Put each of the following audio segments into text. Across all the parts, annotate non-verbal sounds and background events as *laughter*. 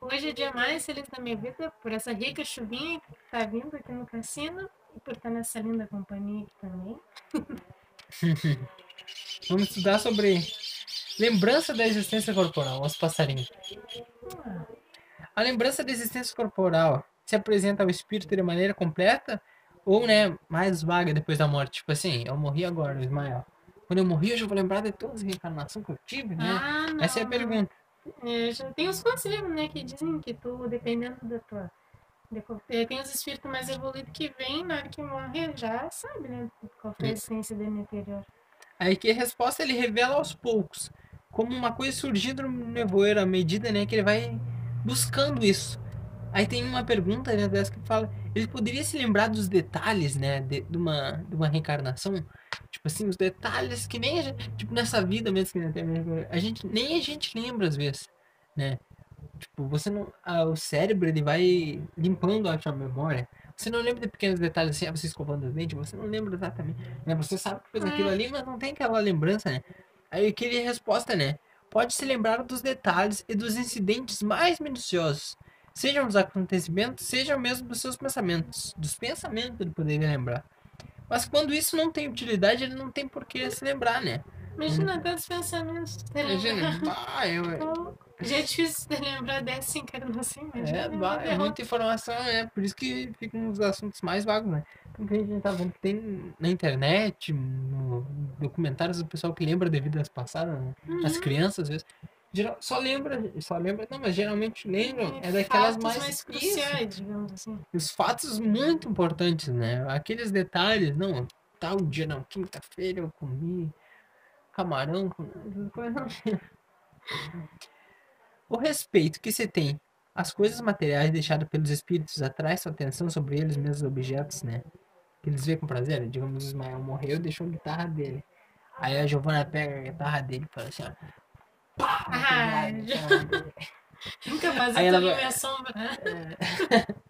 Hoje é o dia mais feliz da minha vida por essa rica chuvinha que tá vindo aqui no cassino e por estar nessa linda companhia aqui também. *laughs* Vamos estudar sobre lembrança da existência corporal, os passarinhos. Ah, A lembrança da existência corporal se apresenta ao espírito de maneira completa ou, né, mais vaga depois da morte. Tipo assim, eu morri agora, Ismael. Quando eu morri, eu já vou lembrar de todas as reencarnações que eu tive, né? Ah. Essa é a pergunta. É, já tem os conselhos, né, que dizem que tu, dependendo da tua. é, Tem os espíritos mais evoluídos que vêm na hora que morre, já sabe, né? Qual foi a essência dele anterior. Aí que a resposta ele revela aos poucos, como uma coisa surgindo no nevoeiro à medida, né, que ele vai buscando isso. Aí tem uma pergunta, né, dessa que fala, ele poderia se lembrar dos detalhes, né, de, de uma de uma reencarnação? Tipo assim, os detalhes que nem a gente, tipo nessa vida mesmo que tem- a gente nem a gente lembra às vezes, né? Tipo, você não, ah, o cérebro ele vai limpando a sua memória. Você não lembra de pequenos detalhes assim, ah, você escovando os dentes, você não lembra exatamente, né? Você sabe que fez aquilo É. ali, mas não tem aquela lembrança, né? Aí eu queria a resposta, né? Pode se lembrar dos detalhes e dos incidentes mais minuciosos, sejam dos acontecimentos, sejam mesmo dos seus pensamentos, dos pensamentos ele poderia lembrar. Mas quando isso não tem utilidade, ele não tem por que se lembrar, né? Imagina até os pensamentos. de Imagina, *laughs* bah, eu, Então, Já é difícil de lembrar dessa encarnação, imagina. É, ba- é muita informação, é por isso que ficam os assuntos mais vagos, né? Porque a gente tá vendo que tem na internet, no documentários do pessoal que lembra de vidas passadas, né? As Uhum. crianças, às vezes. Geral, só lembra, só lembra, não, mas geralmente lembram, é daquelas mais, mais cruciais, digamos assim. os fatos muito importantes, né? Aqueles detalhes, não, tal dia, não, quinta-feira eu comi camarão com. *laughs* O respeito que se tem às coisas materiais deixadas pelos espíritos atrai sua atenção sobre eles mesmos objetos, né? Que eles veem com prazer. Digamos, o Ismael morreu e deixou a guitarra dele. Aí a Giovana pega a guitarra dele e fala assim, ó. Ah, dele. *laughs* Nunca mais Aí eu ela minha sombra. né? *laughs*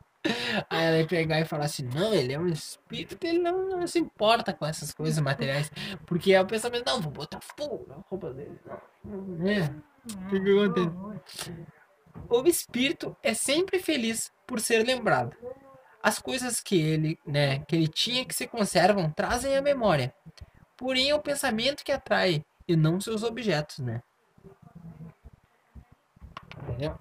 Aí ela ia pegar e falar assim, não, ele é um espírito, ele não, não se importa com essas coisas materiais. Porque é o pensamento, não, vou botar fogo na roupa dele. Não. É. O que que acontece? O espírito é sempre feliz por ser lembrado. As coisas que ele, né, que ele tinha que se conservam trazem a memória. Porém, é o pensamento que atrai e não seus objetos, né? Entendeu?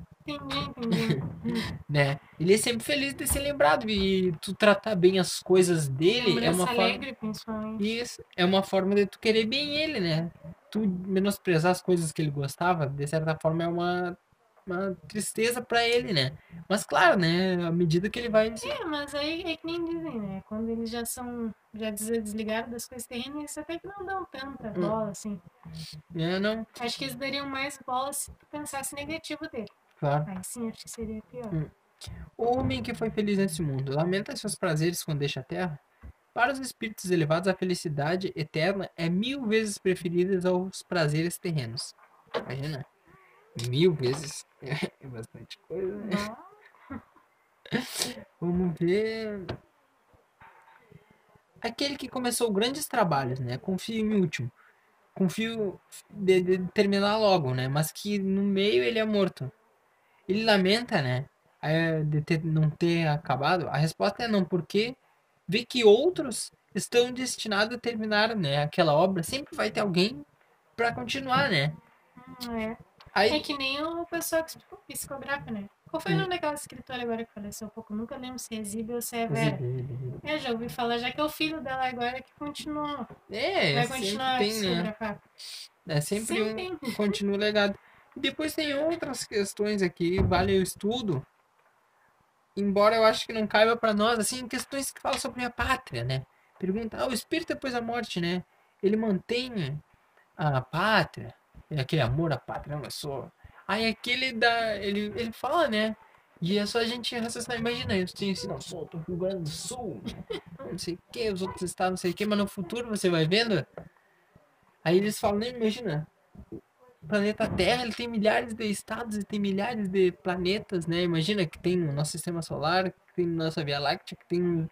Né? Ele é sempre feliz de ser lembrado e tu tratar bem as coisas dele é uma forma alegre, principalmente. isso é uma forma de tu querer bem ele, né? Tu menosprezar as coisas que ele gostava, de certa forma é uma, uma tristeza pra ele, né? Mas claro, né? À medida que ele vai. É, mas aí é que nem dizem, né? Quando eles já são já des- desligados das coisas terrenas, eles até que não dão tanta Hum. bola, assim. É, não, Acho que eles dariam mais bola se tu pensasse negativo dele. claro. Aí sim, acho que seria pior. Hum. O homem que foi feliz nesse mundo lamenta seus prazeres quando deixa a terra. Para os espíritos elevados, a felicidade eterna é mil vezes preferida aos prazeres terrenos. Imagina. Mil vezes. *laughs* É bastante coisa, né? *laughs* Vamos ver. Aquele que começou grandes trabalhos, né? Confio em último. Confio de, de terminar logo, né? Mas que no meio ele é morto. Ele lamenta, né? eh, De ter, não ter acabado. A resposta é não, porque vê que outros estão destinados a terminar, né? Aquela obra. Sempre vai ter alguém para continuar, né? é. Aí, É que nem o pessoal que tipo, psicografa, né? Qual foi o Hum. nome daquela escritora agora que faleceu há pouco? Nunca lembro se é Exibe ou se é Vera. É, já ouvi falar, já que é o filho dela agora que continua. é, Vai continuar a tem, né? É sempre Sempre um, *laughs* tem. continua o legado. E depois tem outras questões aqui, vale o estudo. Embora eu acho que não caiba para nós, assim, questões que falam sobre a pátria, né? Pergunta, ah, o espírito depois da morte, né? Ele mantém a pátria, é aquele amor à pátria, não é só. Aí aquele da. Ele, ele fala, né? E é só a gente raciocinar. Imagina, eu tenho assim, não, sou do Rio Grande do Sul, não sei o que, os outros estados, não sei o que, mas no futuro você vai vendo. Aí eles falam, né, imagina, o planeta Terra ele tem milhares de estados e tem milhares de planetas, né? Imagina que tem o nosso sistema solar, que tem nossa Via Láctea, que tem.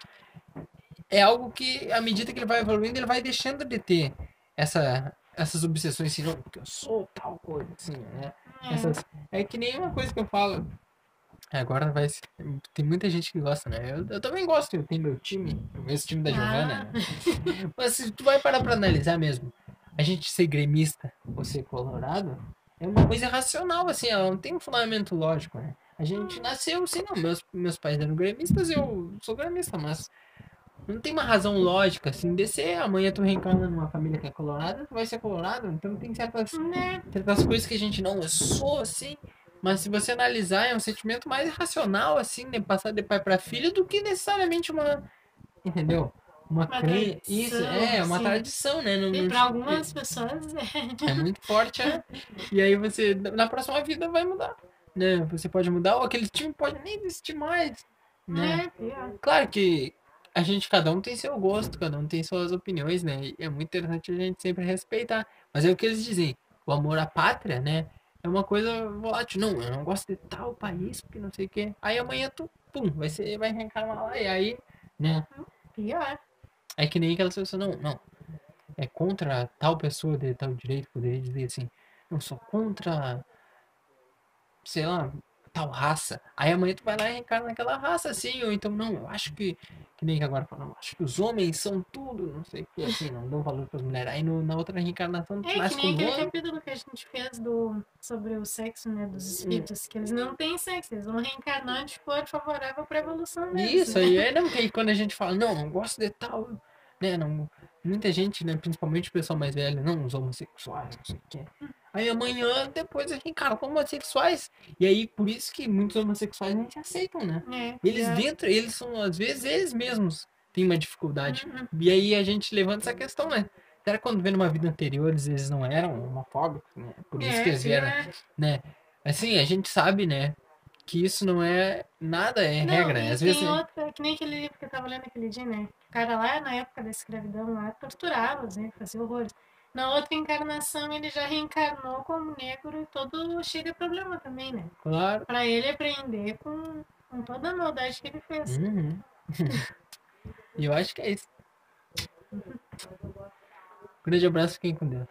É algo que, à medida que ele vai evoluindo, ele vai deixando de ter essa, essas obsessões assim, porque eu sou tal coisa, assim, né? É. Essas, é que nem uma coisa que eu falo. Agora vai. se- Tem muita gente que gosta, né? Eu, eu também gosto, eu tenho meu time, esse time da Giovana, Ah. né? Mas se tu vai parar pra analisar mesmo, a gente ser gremista ou ser colorado é uma coisa racional, assim, ela não tem um fundamento lógico, né? A gente nasceu assim, não. Meus, meus pais eram gremistas, eu sou gremista, mas não tem uma razão lógica, assim, de ser. Amanhã tu reencarna numa família que é colorada, tu vai ser colorado, então tem certas Né? certas coisas que a gente não, eu sou assim. Mas se você analisar, é um sentimento mais racional, assim, né? Passar de pai pra filho do que necessariamente uma. Entendeu? Uma, Uma crença. tradição, Isso, é, uma sim. tradição, né? Não- E para algumas pessoas é. É muito forte, né? E aí você, na próxima vida, vai mudar. Né? Você pode mudar, ou aquele time pode nem existir mais. Né? É, pior. Claro que a gente, cada um tem seu gosto, cada um tem suas opiniões, né? E é muito interessante a gente sempre respeitar. Mas é o que eles dizem, o amor à pátria, né? É uma coisa volátil. Não, eu não gosto de tal país, porque não sei o quê. Aí amanhã tu, pum, vai, ser, vai reencarnar lá. E aí, né? Pior. É que nem aquelas pessoas, não, não. É contra tal pessoa de tal direito, poderia dizer assim, não sou contra, sei lá, tal raça. Aí amanhã tu vai lá e reencarna naquela raça, assim, ou então, não, eu acho que, que nem que agora falam, acho que os homens são tudo, não sei o que, assim, não dão valor pras mulheres. Aí no- na outra reencarnação tu É nasce que nem aquele capítulo que a gente fez do, sobre o sexo, né? Dos espíritos, que eles não têm sexo, eles vão reencarnar de for favorável para a evolução deles. Isso, né? aí é não, que aí quando a gente fala, não, não gosto de tal, né, não, muita gente, né, principalmente o pessoal mais velho, não, os homossexuais, não sei o quê. Aí amanhã, depois a gente, cara, homossexuais, e aí por isso que muitos homossexuais a gente aceitam, né? É, Eles pior. dentro, eles são, às vezes, eles mesmos têm uma dificuldade. Uhum. E aí a gente levanta essa questão, né? Será que quando vê numa vida anterior eles, não eram homofóbicos, né? Por isso É, que eles vieram, pior. né? Assim, a gente sabe, né? Que isso não é nada, é Não, regra, né? Às tem vezes. outra, que nem aquele livro que eu tava lendo aquele dia, né? O cara lá, na época da escravidão, lá, torturava, né? Fazia horrores. Na outra encarnação, ele já reencarnou como negro e todo cheio de problema também, né? Claro. Pra ele aprender com, com toda a maldade que ele fez. Uhum. e *laughs* eu acho que é isso. Grande abraço, fiquem com Deus.